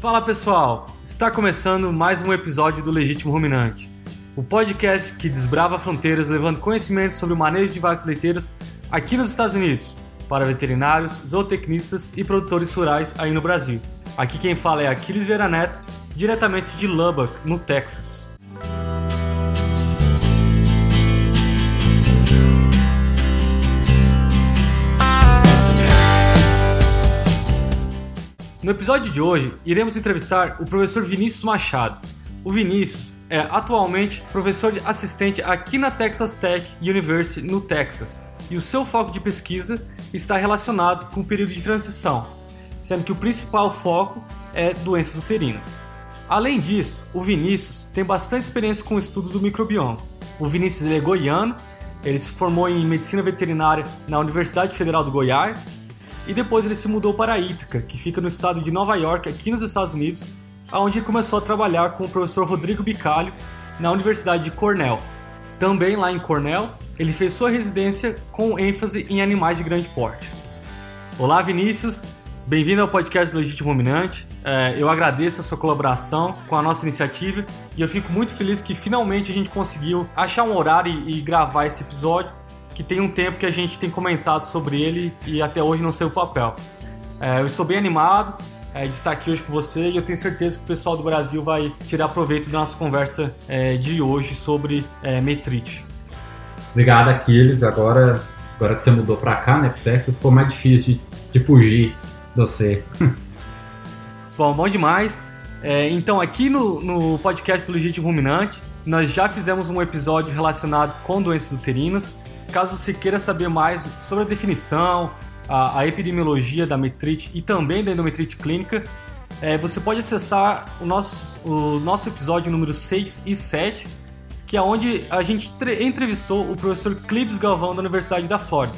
Fala pessoal, está começando mais um episódio do Legítimo Ruminante, o podcast que desbrava fronteiras levando conhecimento sobre o manejo de vacas leiteiras aqui nos Estados Unidos, para veterinários, zootecnistas e produtores rurais aí no Brasil. Aqui quem fala é Aquiles Vera Neto, diretamente de Lubbock, no Texas. No episódio de hoje, iremos entrevistar o professor Vinícius Machado. O Vinícius é atualmente professor assistente aqui na Texas Tech University, no Texas, e o seu foco de pesquisa está relacionado com o período de transição, sendo que o principal foco é doenças uterinas. Além disso, o Vinícius tem bastante experiência com o estudo do microbioma. O Vinícius é goiano, ele se formou em medicina veterinária na Universidade Federal do Goiás e depois ele se mudou para Ítaca, que fica no estado de Nova York, aqui nos Estados Unidos, onde ele começou a trabalhar com o professor Rodrigo Bicalho na Universidade de Cornell. Também lá em Cornell, ele fez sua residência com ênfase em animais de grande porte. Olá, Vinícius, bem-vindo ao podcast Legítimo Dominante. É, eu agradeço a sua colaboração com a nossa iniciativa e eu fico muito feliz que finalmente a gente conseguiu achar um horário e gravar esse episódio que tem um tempo que a gente tem comentado sobre ele e até hoje não sei o papel. É, eu estou bem animado é, de estar aqui hoje com você e eu tenho certeza que o pessoal do Brasil vai tirar proveito da nossa conversa é, de hoje sobre é, metrite. Obrigado, Aquiles. Agora, agora que você mudou para cá, né, Texas, ficou mais difícil de, de fugir de você. bom, bom demais. É, então, aqui no, no podcast do Legítimo Ruminante, nós já fizemos um episódio relacionado com doenças uterinas Caso você queira saber mais sobre a definição, a, a epidemiologia da metrite e também da endometrite clínica, é, você pode acessar o nosso, o nosso episódio número 6 e 7, que é onde a gente entrevistou o professor Clives Galvão da Universidade da Flórida.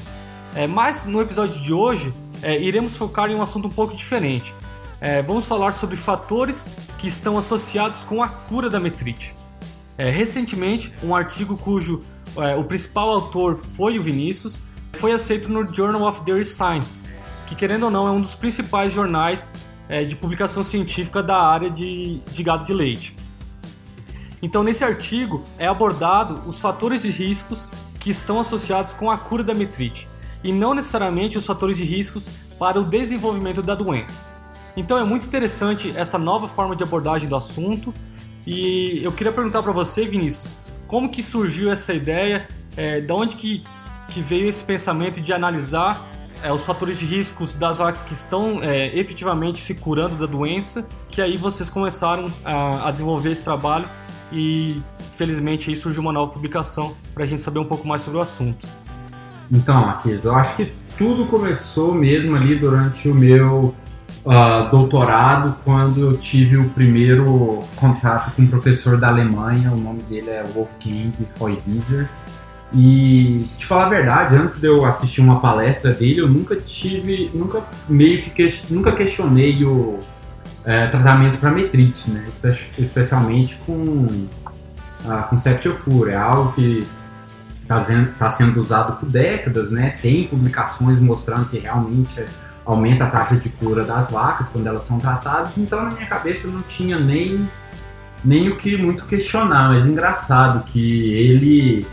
É, mas no episódio de hoje, é, iremos focar em um assunto um pouco diferente. É, vamos falar sobre fatores que estão associados com a cura da metrite. É, recentemente, um artigo cujo é, o principal autor foi o Vinícius, foi aceito no Journal of Dairy Science, que querendo ou não é um dos principais jornais é, de publicação científica da área de, de gado de leite. Então, nesse artigo é abordado os fatores de riscos que estão associados com a cura da metrite, e não necessariamente os fatores de riscos para o desenvolvimento da doença. Então é muito interessante essa nova forma de abordagem do assunto, e eu queria perguntar para você, Vinícius, como que surgiu essa ideia? É, da onde que, que veio esse pensamento de analisar é, os fatores de riscos das vacas que estão é, efetivamente se curando da doença, que aí vocês começaram a, a desenvolver esse trabalho e felizmente aí surgiu uma nova publicação para a gente saber um pouco mais sobre o assunto. Então, Marquês, eu acho que tudo começou mesmo ali durante o meu uh, doutorado quando eu tive o primeiro contato com um professor da Alemanha, o nome dele é Wolfgang Heuwieser. E te falar a verdade, antes de eu assistir uma palestra dele, eu nunca tive, nunca meio que nunca questionei o é, tratamento para metrite, né? Espe especialmente com ah, com septiofura, é algo que está tá sendo usado por décadas, né? Tem publicações mostrando que realmente é aumenta a taxa de cura das vacas quando elas são tratadas, então na minha cabeça não tinha nem, nem o que muito questionar, mas engraçado que ele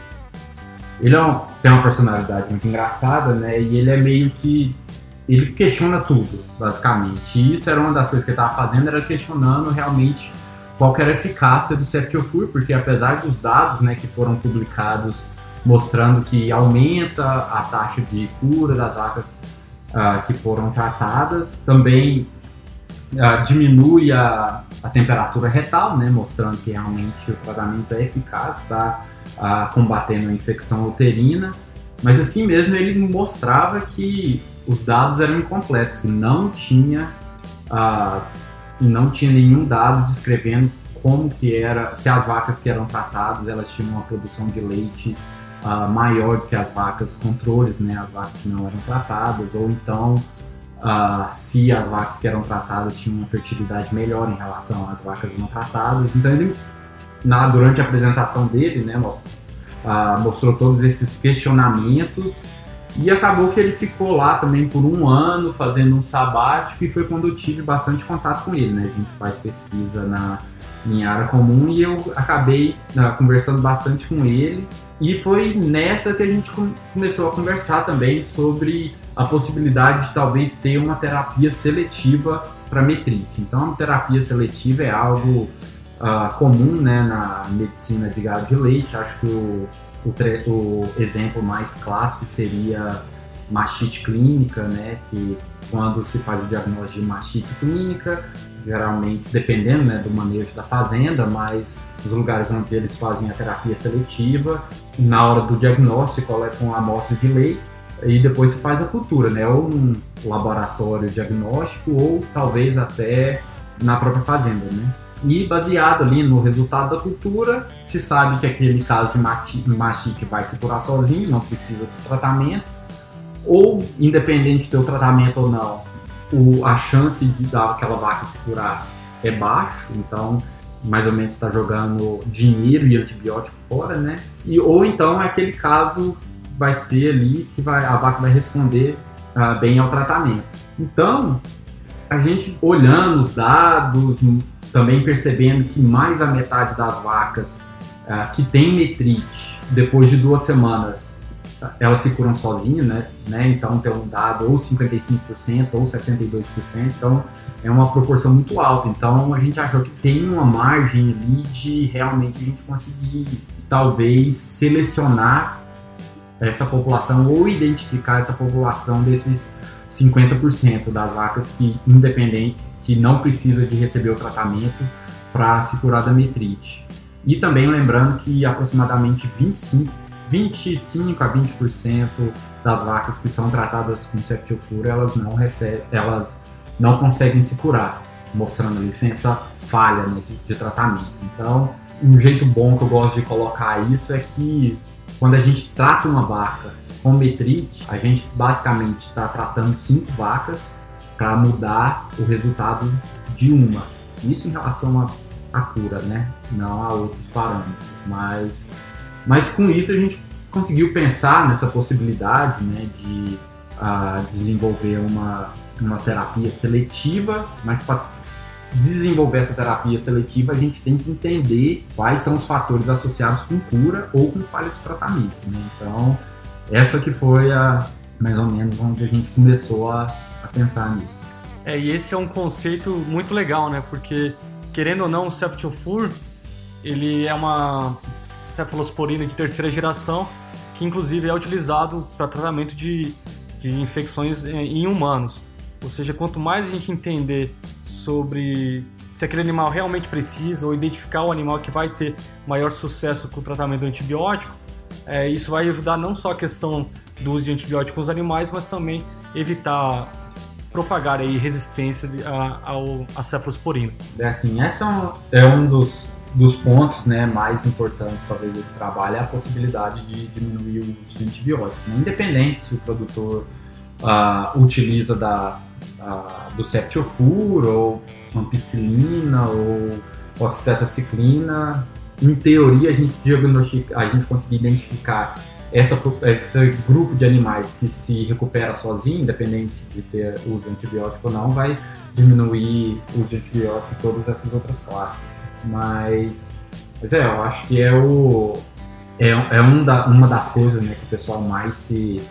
ele é um, tem uma personalidade muito engraçada, né? E ele é meio que ele questiona tudo, basicamente. E isso era uma das coisas que ele estava fazendo, era questionando realmente qual era a eficácia do Septiofur, porque apesar dos dados, né, que foram publicados mostrando que aumenta a taxa de cura das vacas uh, que foram tratadas. Também uh, diminui a, a temperatura retal, né, mostrando que realmente o tratamento é eficaz, está uh, combatendo a infecção uterina. Mas assim mesmo ele mostrava que os dados eram incompletos, que não tinha, não tinha nenhum dado descrevendo como que era, se as vacas que eram tratadas elas tinham uma produção de leite maior do que as vacas controles, né, as vacas que não eram tratadas, ou então uh, se as vacas que eram tratadas tinham uma fertilidade melhor em relação às vacas não tratadas. Então ele, na, durante a apresentação dele, né, mostrou, uh, mostrou todos esses questionamentos E acabou que ele ficou lá também por um ano fazendo um sabático e foi quando eu tive bastante contato com ele, né? A gente faz pesquisa na minha área comum e eu acabei uh, conversando bastante com ele e foi nessa que a gente começou a conversar também sobre a possibilidade de talvez ter uma terapia seletiva para metrite. Então, a terapia seletiva é algo uh, comum né, na medicina de gado de leite. Acho que o, o, o exemplo mais clássico seria mastite clínica, né, que quando se faz o diagnóstico de mastite clínica, geralmente dependendo né, do manejo da fazenda, mas os lugares onde eles fazem a terapia seletiva, na hora do diagnóstico, coletam a amostra de leite e depois se faz a cultura, né, ou num laboratório diagnóstico ou talvez até na própria fazenda, né. E baseado ali no resultado da cultura, se sabe que aquele caso de mastite vai se curar sozinho, não precisa do tratamento, ou independente de ter o tratamento ou não, o, a chance de dar aquela vaca se curar é baixo, então mais ou menos está jogando dinheiro e antibiótico fora, né? E, ou então é aquele caso vai ser ali que vai, a vaca vai responder uh, bem ao tratamento. Então, a gente olhando os dados, também percebendo que mais da metade das vacas uh, que tem metrite depois de duas semanas elas se curam sozinhas, né? né? Então tem um dado ou 55% ou 62%, então é uma proporção muito alta. Então a gente achou que tem uma margem ali de realmente a gente conseguir talvez selecionar essa população ou identificar essa população desses 50% das vacas que independente que não precisa de receber o tratamento para se curar da metrite. E também lembrando que aproximadamente 25 25 a 20% das vacas que são tratadas com septiofluro, elas não recebem, elas não conseguem se curar, mostrando ali que tem essa falha né, de, de tratamento. Então, um jeito bom que eu gosto de colocar isso é que quando a gente trata uma vaca com metrite, a gente basicamente está tratando cinco vacas para mudar o resultado de uma. Isso em relação à cura, né? Não a outros parâmetros. Mas mas com isso a gente conseguiu pensar nessa possibilidade né, de uh, desenvolver uma, uma terapia seletiva, mas para desenvolver essa terapia seletiva a gente tem que entender quais são os fatores associados com cura ou com falha de tratamento. Né? Então, essa que foi a mais ou menos onde a gente começou a, a pensar nisso. É, e esse é um conceito muito legal, né? Porque, querendo ou não, o Ceftiofur, ele é uma cefalosporina de terceira geração, que inclusive é utilizado para tratamento de, de infecções em humanos. Ou seja, quanto mais a gente entender sobre se aquele animal realmente precisa ou identificar o animal que vai ter maior sucesso com o tratamento do antibiótico, é, isso vai ajudar não só a questão do uso de antibiótico nos animais, mas também evitar propagar aí resistência a, a, a cefalosporina. É assim, essa é um, é um dos dos pontos né, mais importantes, talvez, desse trabalho é a possibilidade de diminuir o uso de antibiótico. Né? Independente se o produtor uh, utiliza da, uh, do septiofur ou ampicilina ou oxitetraciclina, em teoria a gente diagnostica, a gente conseguir identificar essa, esse grupo de animais que se recupera sozinho, independente de ter uso antibiótico ou não, vai diminuir o uso de antibiótico em todas essas outras classes. Mas, mas é, eu acho que é o é, é um da, uma das coisas né, que o pessoal mais se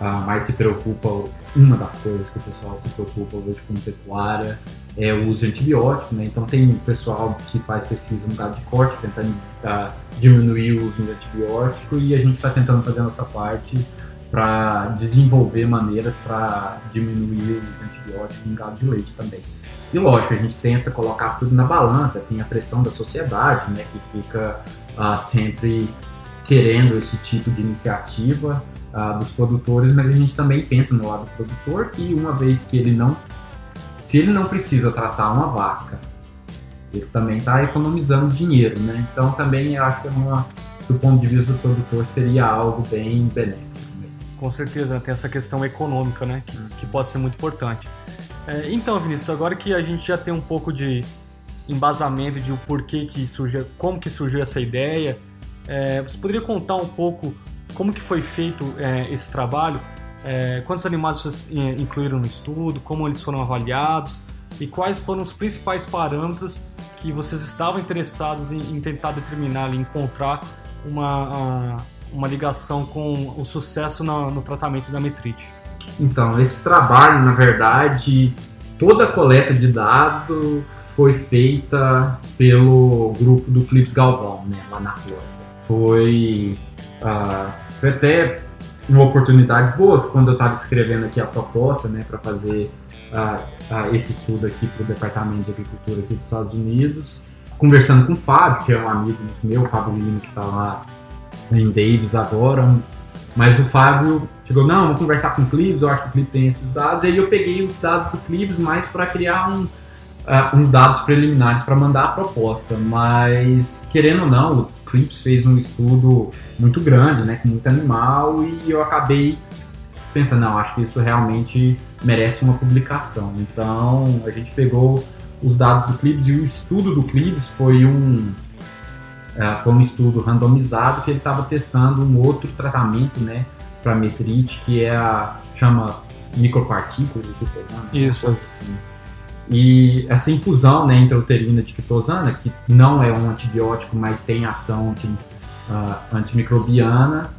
uh, mais se preocupa uma das coisas que o pessoal se preocupa hoje com pecuária é o uso de antibiótico, né? Então tem pessoal que faz pesquisa no gado de corte tentando uh, diminuir o uso de antibiótico e a gente está tentando fazer a nossa parte para desenvolver maneiras para diminuir o uso de antibiótico em gado de leite também. E lógico, a gente tenta colocar tudo na balança, tem a pressão da sociedade, né, que fica uh, sempre querendo esse tipo de iniciativa uh, dos produtores, mas a gente também pensa no lado do produtor que uma vez que ele não, se ele não precisa tratar uma vaca, ele também está economizando dinheiro, né? Então também eu acho que é uma, do ponto de vista do produtor seria algo bem benéfico. Com certeza, tem essa questão econômica, né, que, que pode ser muito importante. É, então, Vinícius, agora que a gente já tem um pouco de embasamento de o porquê que surgiu, como que surgiu essa ideia, é, você poderia contar um pouco como que foi feito é, esse trabalho, é, quantos animais vocês é, incluíram no estudo, como eles foram avaliados? E quais foram os principais parâmetros que vocês estavam interessados em, em tentar determinar, em encontrar uma, uma ligação com o sucesso no, no tratamento da metrite. Então, esse trabalho, na verdade, toda a coleta de dados foi feita pelo grupo do Clips Galvão, né, lá na Flórida. Foi, uh, foi até uma oportunidade boa quando eu estava escrevendo aqui a proposta né, para fazer uh, uh, esse estudo aqui para o Departamento de Agricultura aqui dos Estados Unidos, conversando com o Fábio, que é um amigo meu, o Fábio Lima, que está lá em Davis agora, mas o Fábio chegou, não, vamos conversar com o Clips, eu acho que o Clips tem esses dados, e aí eu peguei os dados do Clips mais para criar um, uh, uns dados preliminares para mandar a proposta, mas querendo ou não, o Clips fez um estudo muito grande, né, com muito animal, e eu acabei pensando, não, acho que isso realmente merece uma publicação. Então a gente pegou os dados do Clips e o estudo do Clips foi um uh, foi um estudo randomizado que ele estava testando um outro tratamento, né, para metrite que é a chama micropartículas de quitosana. Isso. Assim. E essa infusão né, intrauterina de quitosana, que não é um antibiótico, mas tem ação anti, uh, antimicrobiana,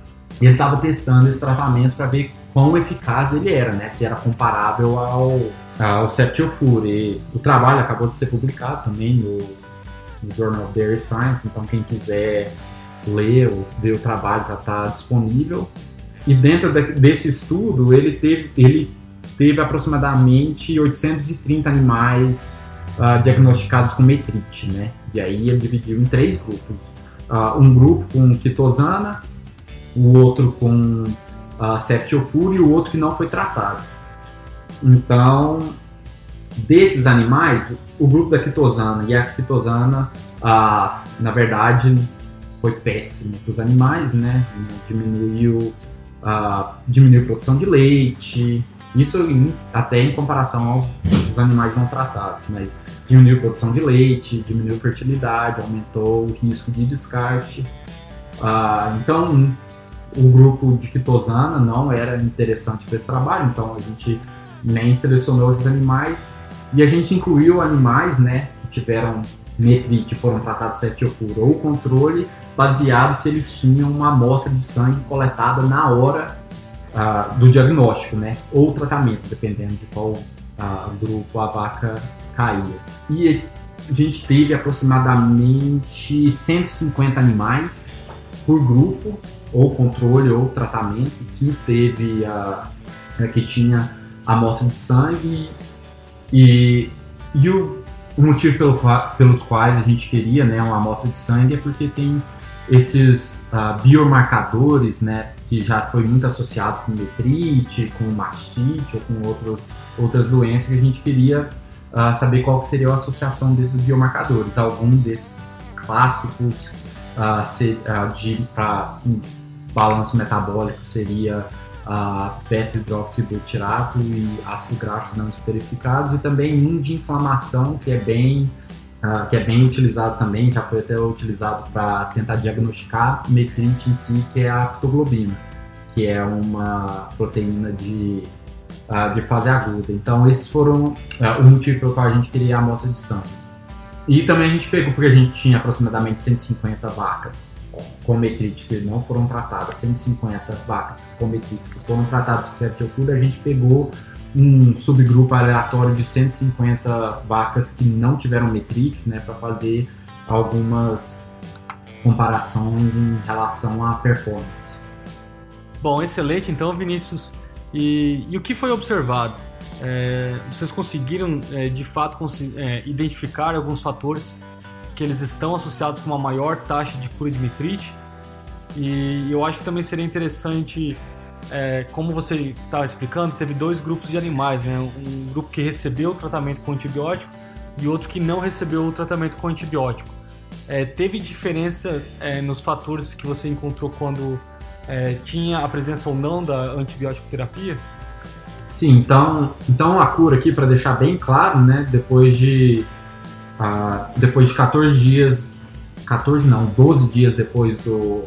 ele estava testando esse tratamento para ver quão eficaz ele era, né? Se era comparável ao, ao Septiofur. E o trabalho acabou de ser publicado também no, no Journal of Dairy Science, então quem quiser ler ou ver o trabalho já está disponível. E dentro de, desse estudo, ele teve, ele teve aproximadamente 830 animais uh, diagnosticados com metrite, né? E aí ele dividiu em três grupos. Uh, um grupo com quitosana, o outro com uh, septiofúria e o outro que não foi tratado. Então, desses animais, o grupo da quitosana e a quitosana, uh, na verdade, foi péssimo para os animais, né? Diminuiu, diminuiu a produção de leite, isso em, até em comparação aos, aos, animais não tratados, mas diminuiu a produção de leite, diminuiu a fertilidade, aumentou o risco de descarte. Uh, então, o grupo de quitosana não era interessante para esse trabalho, então a gente nem selecionou esses animais e a gente incluiu animais né, que tiveram metrite, foram tratados cetiofura ou controle, baseado se eles tinham uma amostra de sangue coletada na hora uh, do diagnóstico, né, ou tratamento, dependendo de qual uh, grupo a vaca caía. E a gente teve aproximadamente 150 animais por grupo ou controle ou tratamento que teve a né, que tinha amostra de sangue e, e o, o motivo pelo, pelos quais a gente queria né, uma amostra de sangue é porque tem esses uh, biomarcadores né, que já foi muito associado com metrite, com mastite ou com outros, outras doenças que a gente queria uh, saber qual seria a associação desses biomarcadores. Algum desses clássicos uh, se, de, balanço metabólico seria a beta-hidroxibutirato e ácido graxo não esterificados e também um de inflamação que é bem uh, que é bem utilizado também, já foi até utilizado para tentar diagnosticar metrite em si, que é a aptoglobina, que é uma proteína de, uh, de fase aguda. Então esses foram uh, o motivo pelo qual a gente queria a amostra de sangue. E também a gente pegou porque a gente tinha aproximadamente 150 vacas com metrite que não foram tratadas, 150 vacas com metrites que foram tratadas com septiofura, a gente pegou um subgrupo aleatório de 150 vacas que não tiveram metrite, né, para fazer algumas comparações em relação à performance. Bom, excelente. Então, Vinícius, e, e o que foi observado? É, vocês conseguiram, é, de fato, é, identificar alguns fatores que eles estão associados com uma maior taxa de cura de metrite. E eu acho que também seria interessante, é, como você estava explicando, teve dois grupos de animais, né? Um grupo que recebeu o tratamento com antibiótico e outro que não recebeu o tratamento com antibiótico. É, teve diferença é, nos fatores que você encontrou quando é, tinha a presença ou não da antibiótico terapia? Sim, então, então a cura aqui, para deixar bem claro, né, depois de depois de 14 dias, 14 não, 12 dias depois do,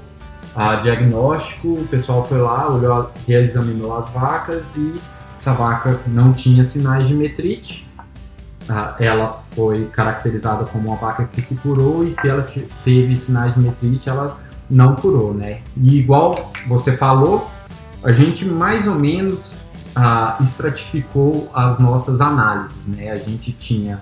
a diagnóstico, o pessoal foi lá, olhou, reexaminou as vacas e essa vaca não tinha sinais de metrite. Ah, ela foi caracterizada como uma vaca que se curou e se ela teve sinais de metrite, ela não curou, né? E igual você falou, a gente mais ou menos ah, estratificou as nossas análises, né? A gente tinha,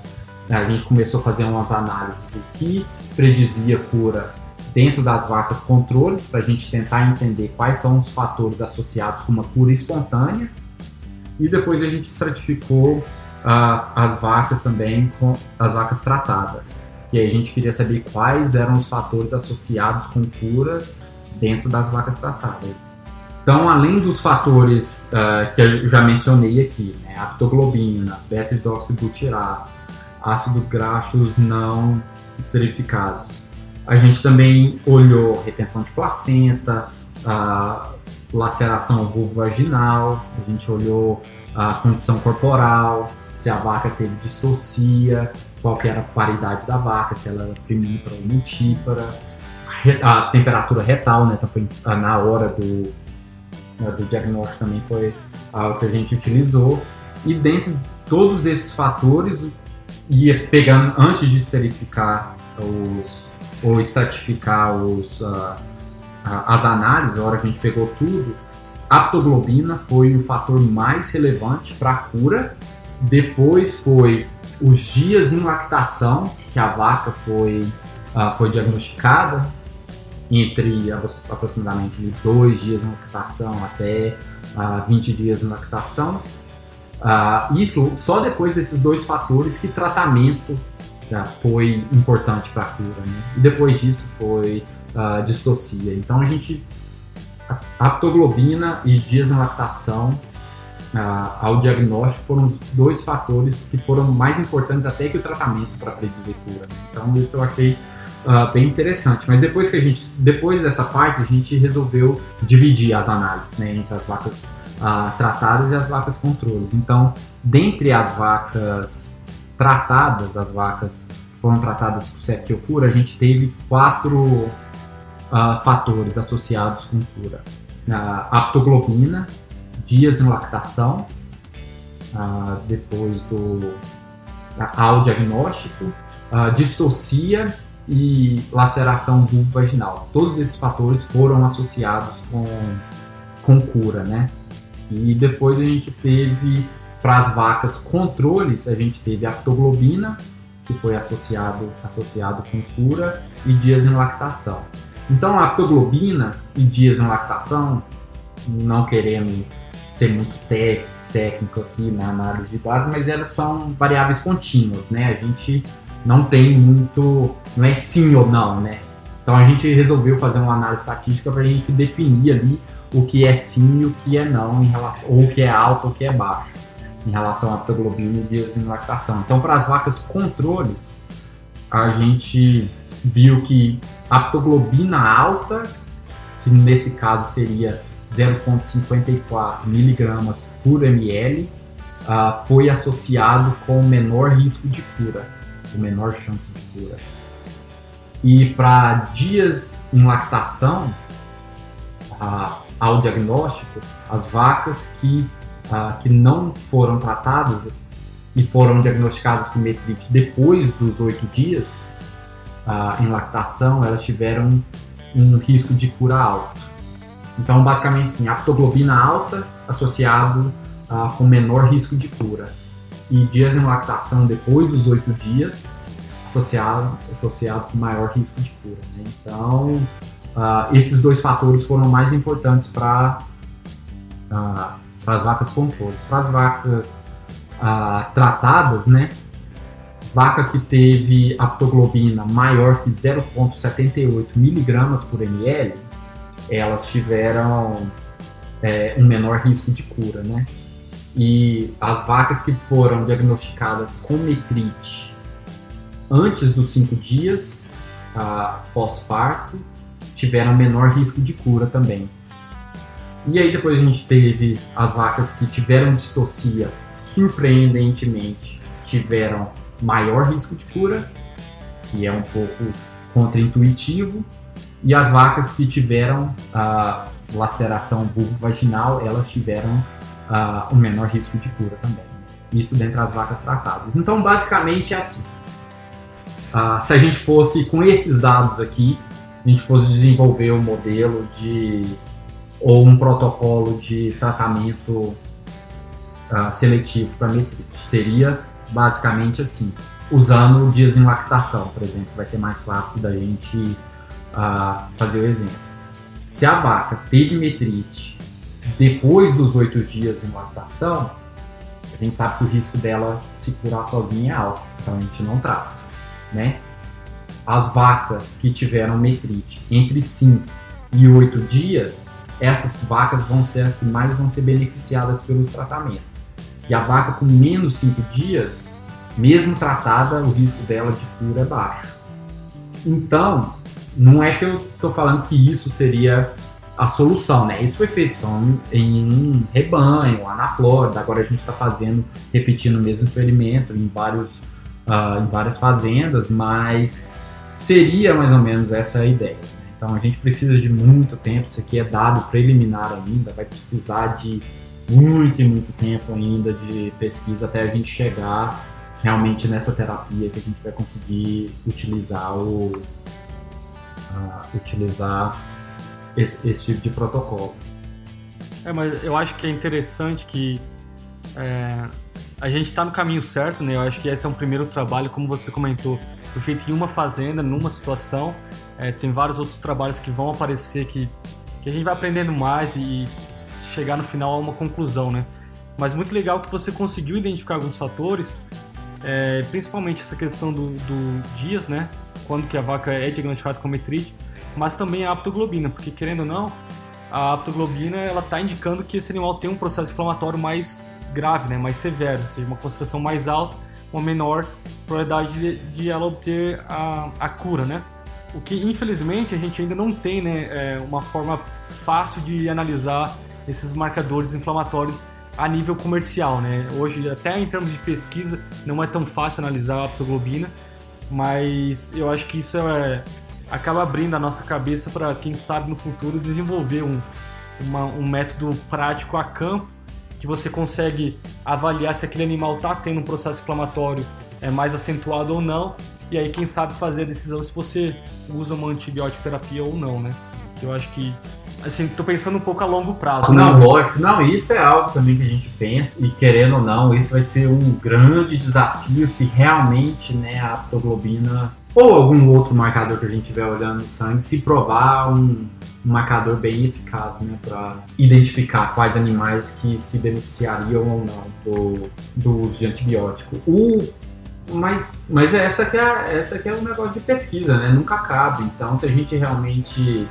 a gente começou a fazer umas análises do que predizia cura dentro das vacas controles para a gente tentar entender quais são os fatores associados com uma cura espontânea e depois a gente estratificou uh, as vacas também com as vacas tratadas e aí a gente queria saber quais eram os fatores associados com curas dentro das vacas tratadas. Então, além dos fatores uh, que eu já mencionei aqui, né, aptoglobina, beta-hidroxibutirato, ácido graxos não esterificados, a gente também olhou retenção de placenta, a laceração vulvo-vaginal, a gente olhou a condição corporal, se a vaca teve distocia, qual que era a paridade da vaca, se ela era primípara ou multípara, a temperatura retal, né, então na hora do, né, do diagnóstico também foi algo que a gente utilizou, e dentro de todos esses fatores, ia pegando, antes de esterificar os, ou estratificar os, uh, as análises, a hora que a gente pegou tudo, a aptoglobina foi o fator mais relevante para a cura. Depois foi os dias em lactação que a vaca foi, uh, foi diagnosticada, entre aproximadamente dois dias em lactação até uh, 20 dias em lactação. Uh, e só depois desses dois fatores que tratamento foi importante para a cura. Né? E depois disso foi a uh. Então a gente. Aptoglobina e lactação uh, ao diagnóstico foram os dois fatores que foram mais importantes até que o tratamento para predizer cura. Né? Então isso eu achei uh, bem interessante. Mas depois que a gente, depois dessa parte, a gente resolveu dividir as análises né, entre as vacas uh, tratadas e as vacas controles. Então, dentre as vacas tratadas, as vacas foram tratadas com septiofura, a gente teve quatro uh, fatores associados com cura. Uh, aptoglobina, dias em lactação, uh, depois do ao diagnóstico, uh, distocia e laceração vaginal. Todos esses fatores foram associados com, com cura, né? E depois a gente teve para as vacas controles, a gente teve a que foi associado, associado com cura, e dias em lactação. Então, a e dias em lactação, não querendo ser muito técnico aqui na análise de dados, mas elas são variáveis contínuas, né? A gente não tem muito, não é sim ou não, né? Então a gente resolveu fazer uma análise estatística para a gente definir ali o que é sim e o que é não em relação, ou o que é alto ou o que é baixo em relação à aptoglobina e lactação. Então, para as vacas controles, a gente viu que a aptoglobina alta, que nesse caso seria 0,54 miligramas por ml, uh, foi associado com menor risco de cura, ou menor chance de cura. E para dias em lactação, uh, ao diagnóstico, as vacas que ah, que não foram tratadas e foram diagnosticadas com metrite depois dos oito dias ah, em lactação, elas tiveram um risco de cura alto. Então, basicamente, sim, aptoglobina alta associado ah, com menor risco de cura. E dias em lactação depois dos oito dias associado, associado com maior risco de cura. Né? Então, uh, esses dois fatores foram mais importantes para uh, para as vacas controles. Para as vacas ah, tratadas, né? Vaca que teve aptoglobina maior que 0,78 miligramas por ml, elas tiveram é, um menor risco de cura, né? E as vacas que foram diagnosticadas com metrite antes dos 5 dias ah, pós-parto tiveram menor risco de cura também. E aí depois a gente teve as vacas que tiveram distocia, surpreendentemente tiveram maior risco de cura, que é um pouco contraintuitivo. E as vacas que tiveram a laceração vulvo-vaginal, elas tiveram o menor risco de cura também. Isso dentre as vacas tratadas. Então, basicamente é assim. se a gente fosse com esses dados aqui, a gente fosse desenvolver um modelo de ou um protocolo de tratamento uh, seletivo para metrite. Seria basicamente assim, usando dias em lactação, por exemplo, vai ser mais fácil da gente uh, fazer o exemplo. Se a vaca teve metrite depois dos oito dias em lactação, a gente sabe que o risco dela se curar sozinha é alto, então a gente não trata, né? As vacas que tiveram metrite entre 5 e 8 dias, essas vacas vão ser as que mais vão ser beneficiadas pelos tratamentos. E a vaca com menos 5 dias, mesmo tratada, o risco dela de cura é baixo. Então, não é que eu estou falando que isso seria a solução, né? Isso foi feito só em um rebanho lá na Flórida. Agora a gente está fazendo, repetindo o mesmo experimento em, vários, uh, em várias fazendas, mas seria mais ou menos essa a ideia. Então a gente precisa de muito tempo, isso aqui é dado preliminar ainda, vai precisar de muito e muito tempo ainda de pesquisa até a gente chegar realmente nessa terapia que a gente vai conseguir utilizar o uh, utilizar esse, esse, tipo de protocolo. É, mas eu acho que é interessante que é, a gente está no caminho certo, né? Eu acho que esse é um primeiro trabalho, como você comentou, foi feito em uma fazenda, numa situação. É, tem vários outros trabalhos que vão aparecer que, que a gente vai aprendendo mais e chegar no final a uma conclusão, né? Mas muito legal que você conseguiu identificar alguns fatores, é, principalmente essa questão do, do, dias, né? Quando que a vaca é diagnosticada com metrite, mas também a aptoglobina, porque querendo ou não, a aptoglobina ela está indicando que esse animal tem um processo inflamatório mais grave, né? Mais severo, ou seja, uma concentração mais alta uma menor probabilidade de, de ela obter a, a cura, né? O que infelizmente a gente ainda não tem, né, é uma forma fácil de analisar esses marcadores inflamatórios a nível comercial, né? Hoje, até em termos de pesquisa, não é tão fácil analisar a aptoglobina, mas eu acho que isso é, acaba abrindo a nossa cabeça para quem sabe no futuro desenvolver um, uma, um método prático a campo que você consegue avaliar se aquele animal está tendo um processo inflamatório é, mais acentuado ou não, e aí quem sabe fazer a decisão se você usa uma antibiótico terapia ou não, né? Que eu acho que assim, tô pensando um pouco a longo prazo. Não, né? lógico. Não, isso é algo também que a gente pensa, e querendo ou não, isso vai ser um grande desafio se realmente né, a aptoglobina ou algum outro marcador que a gente estiver olhando no sangue, se provar um, um marcador bem eficaz, né, para identificar quais animais que se beneficiariam ou não do, do uso de antibiótico. O, mas, mas essa que é essa que é um negócio de pesquisa, né? Nunca acaba. Então, se a gente realmente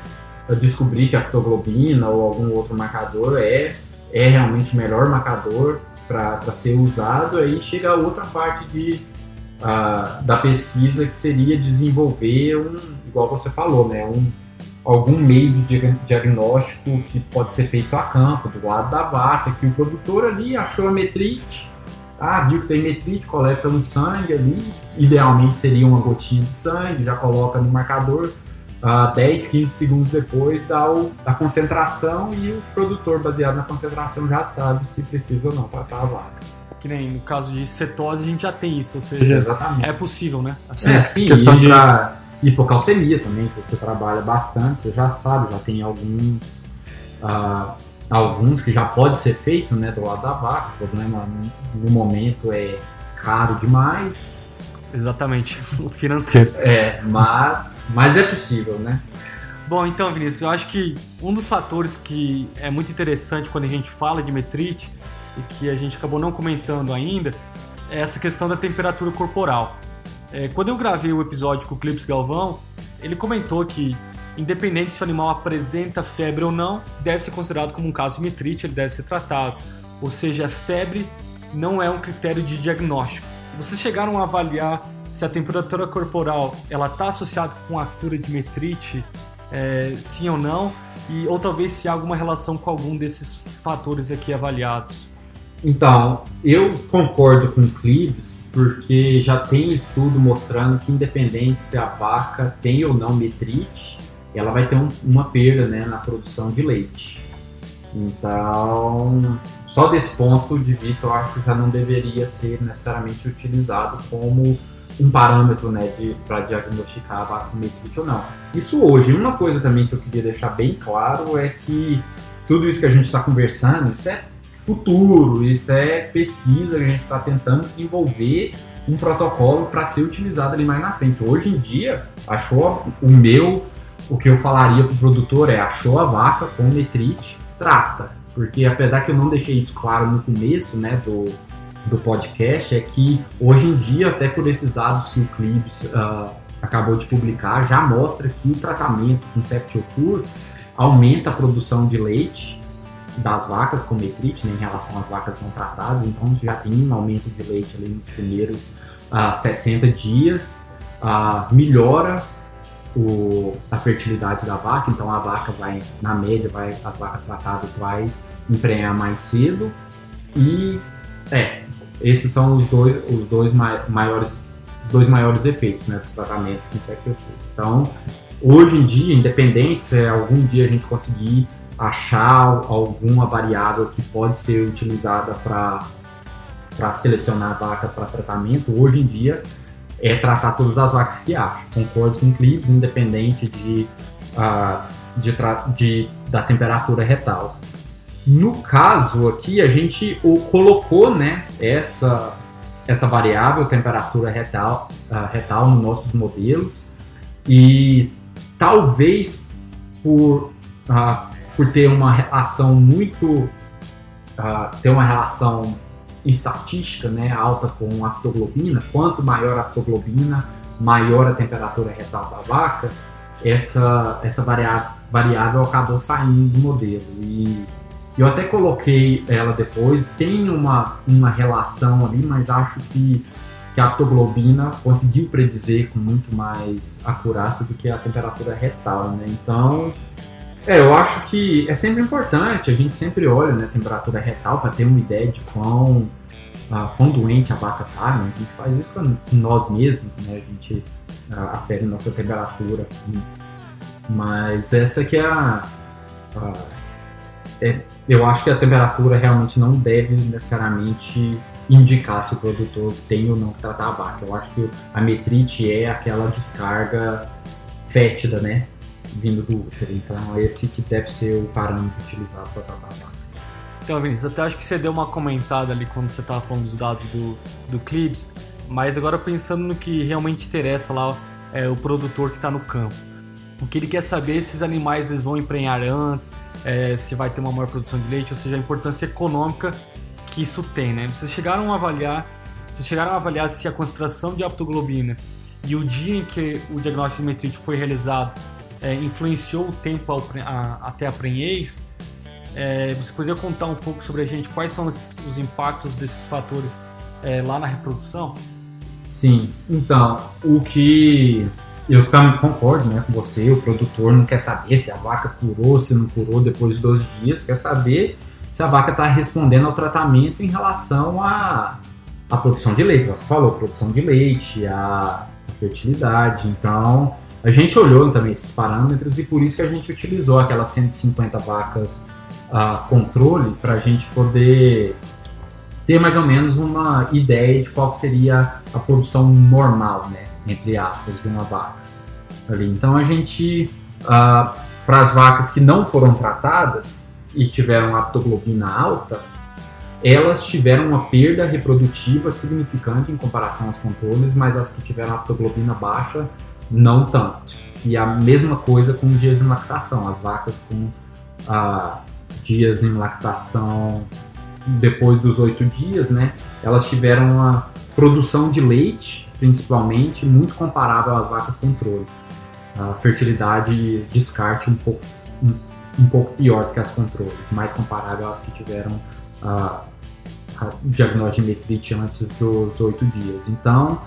descobrir que a ptoglobina ou algum outro marcador é é realmente o melhor marcador para ser usado, aí chega a outra parte de uh, da pesquisa que seria desenvolver um, igual você falou, né, um algum meio de diagnóstico que pode ser feito a campo, do lado da vaca, que o produtor ali achou a metrite, ah, viu que tem metrite, coleta no sangue ali, idealmente seria uma gotinha de sangue, já coloca no marcador, ah, 10, 15 segundos depois dá o, a concentração e o produtor, baseado na concentração, já sabe se precisa ou não tratar a vaca. Que nem no caso de cetose a gente já tem isso, ou seja, Exatamente. é possível, né? Assim, é, sim, questão de... Pra hipocalcemia também, que você trabalha bastante, você já sabe, já tem alguns, uh, alguns que já pode ser feito né, do lado da vaca. O problema no momento é caro demais. Exatamente, o financeiro. É, mas, mas é possível, né? Bom, então, Vinícius, eu acho que um dos fatores que é muito interessante quando a gente fala de metrite e que a gente acabou não comentando ainda é essa questão da temperatura corporal. É, quando eu gravei o episódio com o Clips Galvão, ele comentou que, independente se o animal apresenta febre ou não, deve ser considerado como um caso de metrite, ele deve ser tratado. Ou seja, febre não é um critério de diagnóstico. Vocês chegaram a avaliar se a temperatura corporal ela está associada com a cura de metrite, é, sim ou não, e ou talvez se há alguma relação com algum desses fatores aqui avaliados. Então, eu concordo com o Clives, porque já tem estudo mostrando que independente se a vaca tem ou não metrite, ela vai ter um, uma perda né, na produção de leite. Então, só desse ponto de vista, eu acho que já não deveria ser necessariamente utilizado como um parâmetro né, para diagnosticar a vaca com metrite ou não. Isso hoje, uma coisa também que eu queria deixar bem claro é que tudo isso que a gente está conversando, isso é futuro, isso é pesquisa a gente está tentando desenvolver um protocolo para ser utilizado ali mais na frente. Hoje em dia, achou o meu, o que eu falaria para o produtor é achou a vaca com metrite, trata. Porque apesar que eu não deixei isso claro no começo né, do, do podcast, é que hoje em dia, até por esses dados que o Clips uh, acabou de publicar, já mostra que o tratamento com Septiofur aumenta a produção de leite das vacas com metrite, né, em relação às vacas não tratadas, então já tem um aumento de leite ali nos primeiros uh, ah, 60 dias, uh, melhora o, a fertilidade da vaca, então a vaca vai, na média, vai, as vacas tratadas vai emprenhar mais cedo. E é, esses são os dois, os dois maiores, os dois maiores efeitos né, do tratamento com Então, hoje em dia, independente se algum dia a gente conseguir achar alguma variável que pode ser utilizada para selecionar a vaca para tratamento, hoje em dia é tratar todas as vacas que acha. Concordo com o Clips, independente de, uh, de, de, da temperatura retal. No caso aqui, a gente colocou né, essa, essa variável temperatura retal, uh, retal nos nossos modelos e talvez por uh, por ter uma relação muito. Ter uma relação estatística né, alta com a aptoglobina, quanto maior a aptoglobina, maior a temperatura retal da vaca, essa, essa variável, variável acabou saindo do modelo. E eu até coloquei ela depois, tem uma, uma relação ali, mas acho que, que a aptoglobina conseguiu predizer com muito mais acurácia do que a temperatura retal. Né? Então, é, eu acho que é sempre importante, a gente sempre olha né, a temperatura retal para ter uma ideia de quão, uh, quão doente a vaca está, né? A gente faz isso com nós mesmos, né? A gente uh, afere nossa temperatura. Mas essa que é a. É, eu acho que a temperatura realmente não deve necessariamente indicar se o produtor tem ou não que tratar a vaca. Eu acho que a metrite é aquela descarga fétida, né? Vindo do útero. Então, é esse que deve ser o parâmetro utilizado para vaca. Então, Vinícius, até acho que você deu uma comentada ali quando você estava falando dos dados do, do Clips, mas agora pensando no que realmente interessa lá, é o produtor que está no campo. O que ele quer saber é se esses animais eles vão emprenhar antes, é, se vai ter uma maior produção de leite, ou seja, a importância econômica que isso tem, né? Vocês chegaram a avaliar, vocês chegaram a avaliar se a concentração de aptoglobina e o dia em que o diagnóstico de metrite foi realizado é, influenciou o tempo ao, a, até a prenhez, é, você poderia contar um pouco sobre a gente quais são os, os impactos desses fatores é, lá na reprodução? Sim, então, o que eu também concordo né, com você, o produtor não quer saber se a vaca curou, se não curou depois de 12 dias, quer saber se a vaca está respondendo ao tratamento em relação à, à produção de leite. Você falou, produção de leite, a fertilidade, então a gente olhou também esses parâmetros e por isso que a gente utilizou aquelas 150 vacas uh, controle para a gente poder ter mais ou menos uma ideia de qual seria a produção normal, né, entre aspas, de uma vaca. Ali. Então a gente, uh, para as vacas que não foram tratadas e tiveram aptoglobina alta, elas tiveram uma perda reprodutiva significante em comparação aos controles, mas as que tiveram aptoglobina baixa não tanto. E a mesma coisa com dias em lactação. As vacas com ah, dias em lactação depois dos oito dias, né? Elas tiveram uma produção de leite, principalmente, muito comparável às vacas controles. A fertilidade e descarte um pouco, um, um, pouco pior do que as controles, mais comparável às que tiveram ah, diagnóstico de metrite antes dos oito dias. Então,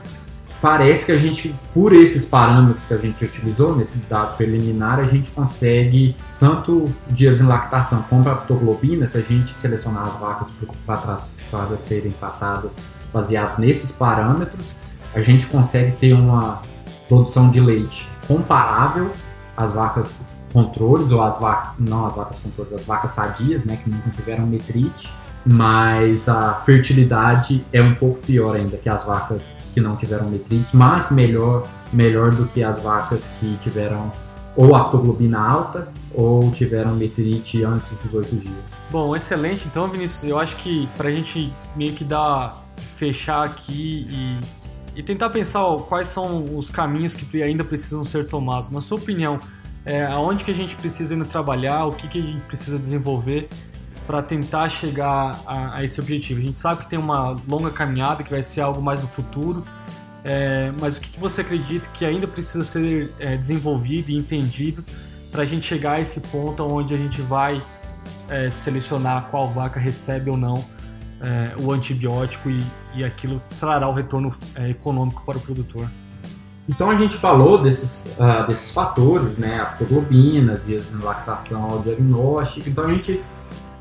parece que a gente, por esses parâmetros que a gente utilizou nesse dado preliminar, a gente consegue tanto dias em lactação como aptoglobina, se a gente selecionar as vacas para serem tratadas baseado nesses parâmetros, a gente consegue ter uma produção de leite comparável as vacas controles, ou as vacas, não as vacas controles, as vacas sadias, né, que nunca tiveram metrite, mas a fertilidade é um pouco pior ainda que as vacas que não tiveram metrite, mas melhor, melhor do que as vacas que tiveram ou aptoglobina alta ou tiveram metrite antes dos oito dias. Bom, excelente. Então, Vinícius, eu acho que para a gente meio que dar fechar aqui e, e tentar pensar ó, quais são os caminhos que ainda precisam ser tomados. Na sua opinião, é, aonde que a gente precisa ainda trabalhar, o que, que a gente precisa desenvolver para tentar chegar a, a, esse objetivo? A gente sabe que tem uma longa caminhada, que vai ser algo mais no futuro, é, mas o que, que, você acredita que ainda precisa ser é, desenvolvido e entendido para a gente chegar a esse ponto onde a gente vai é, selecionar qual vaca recebe ou não é, o antibiótico e, e, aquilo trará o retorno é, econômico para o produtor? Então a gente falou desses, uh, desses fatores, né, a aptoglobina, dias de lactação ao diagnóstico. Então a gente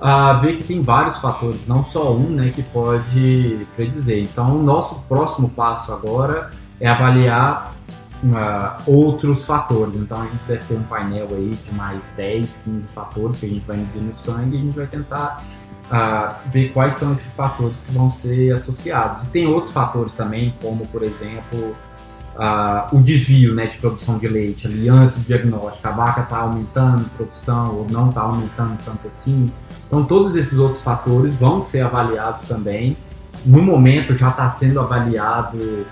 uh, vê que tem vários fatores, não só um, né, que pode predizer. Então o nosso próximo passo agora é avaliar uh, outros fatores. Então a gente deve ter um painel aí de mais 10, 15 fatores que a gente vai medir no sangue e a gente vai tentar ver quais são esses fatores que vão ser associados. E tem outros fatores também, como por exemplo o desvio né, de produção de leite ali antes do diagnóstico, a vaca está aumentando produção ou não está aumentando tanto assim. Então, todos esses outros fatores vão ser avaliados também. No momento, já está sendo avaliado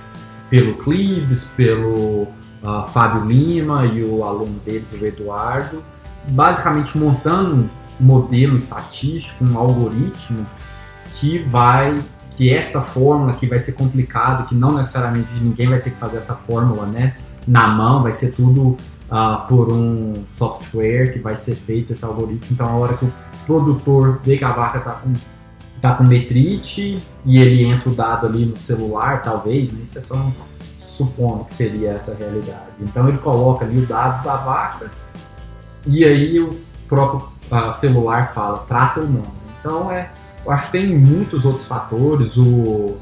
pelo Clibes, pelo uh, Fábio Lima e o aluno deles, o Eduardo, basicamente montando um modelo estatístico, um algoritmo que vai que essa fórmula que vai ser complicado, que não necessariamente ninguém vai ter que fazer essa fórmula, né, na mão, vai ser tudo uh, por um software que vai ser feito esse algoritmo. Então, a hora que o produtor vê que a vaca está com tá com metrite e ele entra o dado ali no celular, talvez, né, isso é só um supondo que seria essa realidade. Então, ele coloca ali o dado da vaca e aí o próprio uh, celular fala trata ou não. Então, é eu acho que tem muitos outros fatores. O,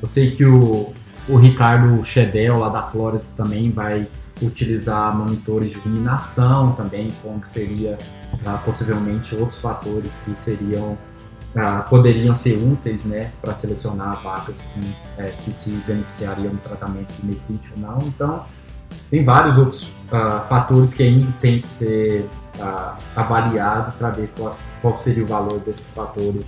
eu sei que o, o Ricardo Chedel, lá da Flórida, também vai utilizar monitores de iluminação também, como seria ah, possivelmente outros fatores que seriam ah, poderiam ser úteis né, para selecionar vacas com, é, que se beneficiariam do tratamento de ou não. Então, tem vários outros ah, fatores que ainda tem que ser ah, avaliado para ver qual, qual seria o valor desses fatores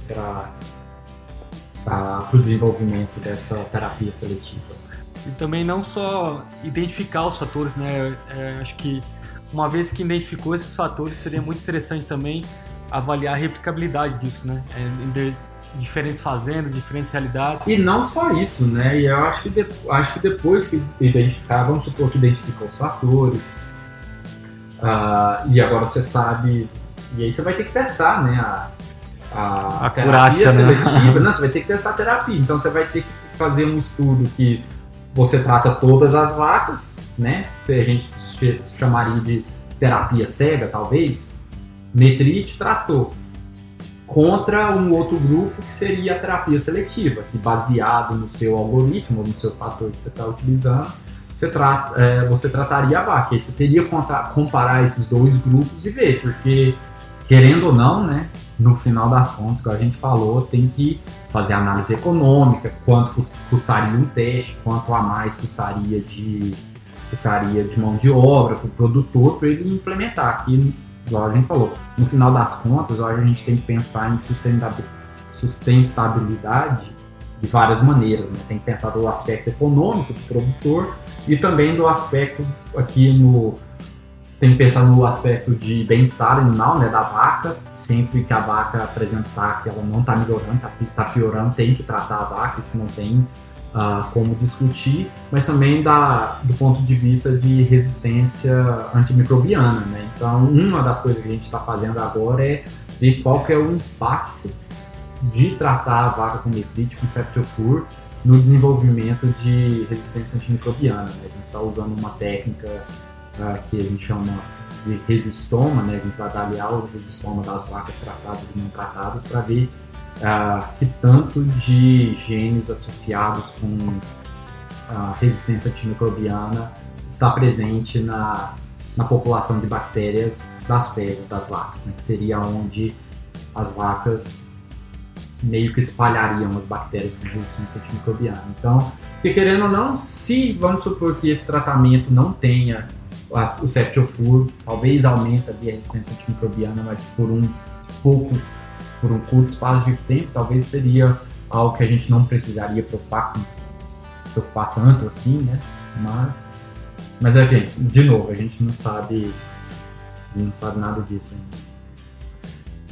para o desenvolvimento dessa terapia seletiva. E também não só identificar os fatores, né? É, acho que uma vez que identificou esses fatores, seria muito interessante também avaliar a replicabilidade disso, né? É, em diferentes fazendas, diferentes realidades. E não só isso, né? E eu acho que, de, acho que depois que identificar, vamos supor que identificou os fatores, uh, e agora você sabe e aí você vai ter que testar, né? A, a, a terapia né? seletiva. Né? Não, você vai ter que testar a terapia. Então você vai ter que fazer um estudo que você trata todas as vacas, né? Se a gente chamaria de terapia cega, talvez. Metrite tratou. Contra um outro grupo que seria a terapia seletiva, que baseado no seu algoritmo, no seu fator que você está utilizando, você, trata, é, você trataria a vaca. E você teria que comparar esses dois grupos e ver, porque querendo ou não, né? No final das contas, como a gente falou, tem que fazer análise econômica, quanto custaria um teste, quanto a mais custaria de, custaria de mão de obra para o produtor para ele implementar. Aqui, igual a gente falou, no final das contas, a gente tem que pensar em sustentabilidade de várias maneiras. Né? Tem que pensar do aspecto econômico do produtor e também do aspecto aqui no tem que pensar no aspecto de bem-estar animal, né, da vaca. Sempre que a vaca apresentar que ela não está melhorando, está tá piorando, tem que tratar a vaca, isso não tem uh, como discutir. Mas também da, do ponto de vista de resistência antimicrobiana, né. Então, uma das coisas que a gente está fazendo agora é ver qual que é o impacto de tratar a vaca com metrite, com septiokur, no desenvolvimento de resistência antimicrobiana. Né? A gente está usando uma técnica que a gente chama de resistoma, né? A gente vai avaliar o resistoma das vacas tratadas e não tratadas para ver uh, que tanto de genes associados com a resistência antimicrobiana está presente na, na população de bactérias das fezes das vacas, né? que seria onde as vacas meio que espalhariam as bactérias com resistência antimicrobiana. Então, porque querendo ou não, se vamos supor que esse tratamento não tenha o septofur, talvez aumente a resistência antimicrobiana, mas por um pouco, por um curto espaço de tempo, talvez seria algo que a gente não precisaria preocupar, preocupar tanto assim, né? Mas, mas é bem, de novo, a gente não sabe, não sabe nada disso ainda.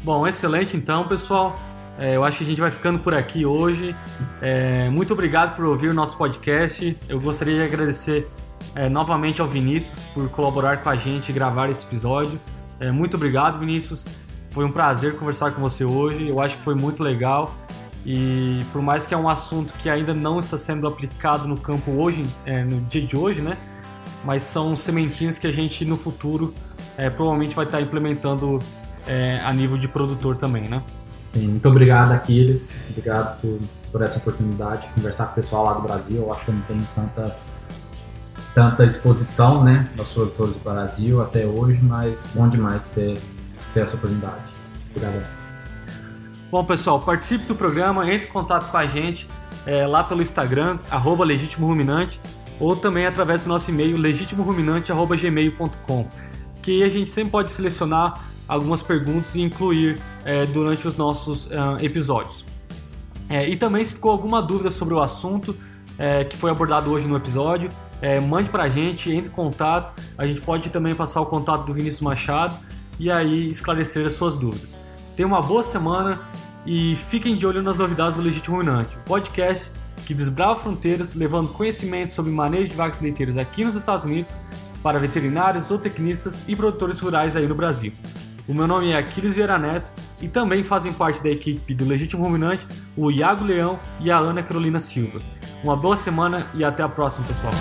Bom, excelente então, pessoal. É, eu acho que a gente vai ficando por aqui hoje. É, muito obrigado por ouvir o nosso podcast. Eu gostaria de agradecer é, novamente ao Vinícius por colaborar com a gente e gravar esse episódio. É, muito obrigado, Vinícius. Foi um prazer conversar com você hoje. Eu acho que foi muito legal. E por mais que é um assunto que ainda não está sendo aplicado no campo hoje, é, no dia de hoje, né? Mas são sementinhas que a gente no futuro é, provavelmente vai estar implementando é, a nível de produtor também, né? Sim, muito obrigado, Aquiles. Obrigado por, por essa oportunidade de conversar com o pessoal lá do Brasil. Eu acho que não tenho tanta, tanta exposição, né, aos produtores do Brasil até hoje, mas bom demais ter, ter essa oportunidade. Obrigado. Bom, pessoal, participe do programa, entre em contato com a gente é, lá pelo Instagram, arroba Legítimo Ruminante, ou também através do nosso e-mail legitimoruminante.gmail.com que a gente sempre pode selecionar algumas perguntas e incluir é, durante os nossos uh, episódios. É, e também se ficou alguma dúvida sobre o assunto é, que foi abordado hoje no episódio, é, mande para a gente, entre em contato. A gente pode também passar o contato do Vinícius Machado e aí esclarecer as suas dúvidas. Tenha uma boa semana e fiquem de olho nas novidades do Legítimo Ruminante, o podcast que desbrava fronteiras, levando conhecimento sobre manejo de vacas leiteiras aqui nos Estados Unidos para veterinários, zootecnistas e produtores rurais aí no Brasil. O meu nome é Aquiles Vieira Neto e também fazem parte da equipe do Legítimo Ruminante o Iago Leão e a Ana Carolina Silva. Uma boa semana e até a próxima, pessoal.